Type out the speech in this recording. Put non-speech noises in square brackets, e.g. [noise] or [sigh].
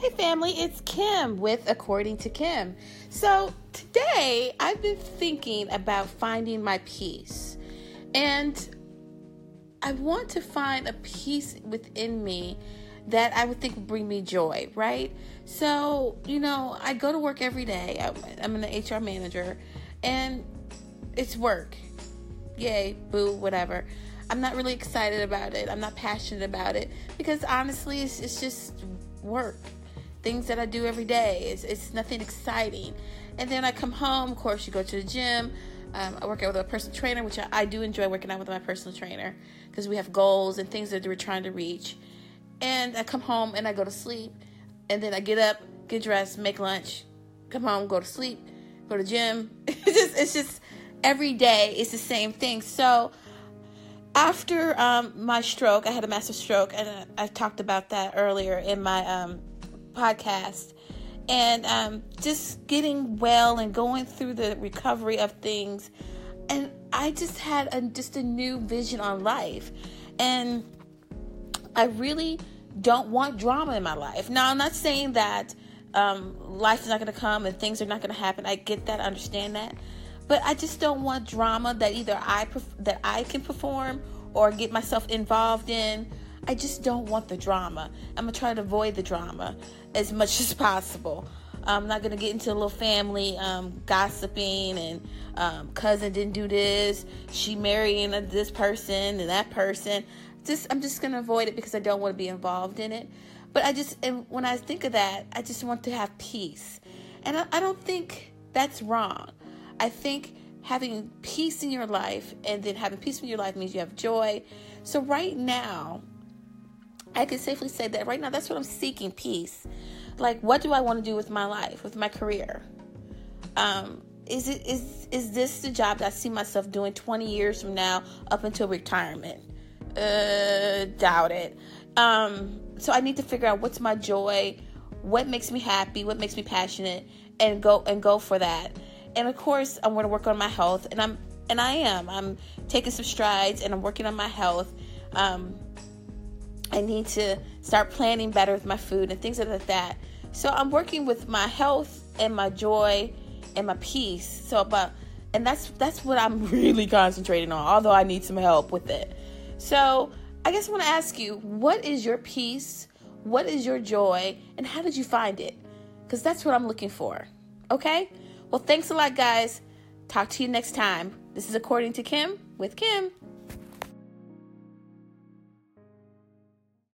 Hey, family, it's Kim with According to Kim. So, today I've been thinking about finding my peace. And I want to find a peace within me that I would think would bring me joy, right? So, you know, I go to work every day. I'm an HR manager, and it's work. Yay, boo, whatever. I'm not really excited about it. I'm not passionate about it because honestly, it's, it's just work things that I do every day. It's, it's nothing exciting. And then I come home, of course, you go to the gym. Um, I work out with a personal trainer, which I, I do enjoy working out with my personal trainer because we have goals and things that we're trying to reach. And I come home and I go to sleep. And then I get up, get dressed, make lunch, come home, go to sleep, go to gym. [laughs] It's just, it's just every day it's the same thing. So after um, my stroke, I had a massive stroke, and I, talked about that earlier in my um, podcast and um, just getting well and going through the recovery of things. And I just had a, just a new vision on life. And I really don't want drama in my life. Now, I'm not saying that um, life is not going to come and things are not going to happen. I get that, I understand that. But I just don't want drama that either I that I can perform or get myself involved in I just don't want the drama. I'm gonna try to avoid the drama as much [laughs] as possible. I'm not gonna get into a little family um, gossiping and um, cousin didn't do this, she marrying this person and that person. Just I'm just gonna avoid it because I don't want to be involved in it. But I just and when I think of that, I just want to have peace, and I, I don't think that's wrong. I think having peace in your life and then having peace in your life means you have joy. So right now, I can safely say that right now, that's what I'm seeking peace. Like, what do I want to do with my life, with my career? Um, is it is is this the job that I see myself doing 20 years from now up until retirement? Uh, doubt it. Um, so I need to figure out what's my joy, what makes me happy, what makes me passionate, and go and go for that. And of course, I'm going to work on my health, and I'm and I am. I'm taking some strides, and I'm working on my health. Um, I need to start planning better with my food and things like that. So I'm working with my health and my joy and my peace. So about and that's that's what I'm [laughs] really concentrating on, although I need some help with it. So I guess I want to ask you, what is your peace? What is your joy? And how did you find it? Because that's what I'm looking for. Okay? Well, thanks a lot, guys. Talk to you next time. This is According to Kim with Kim.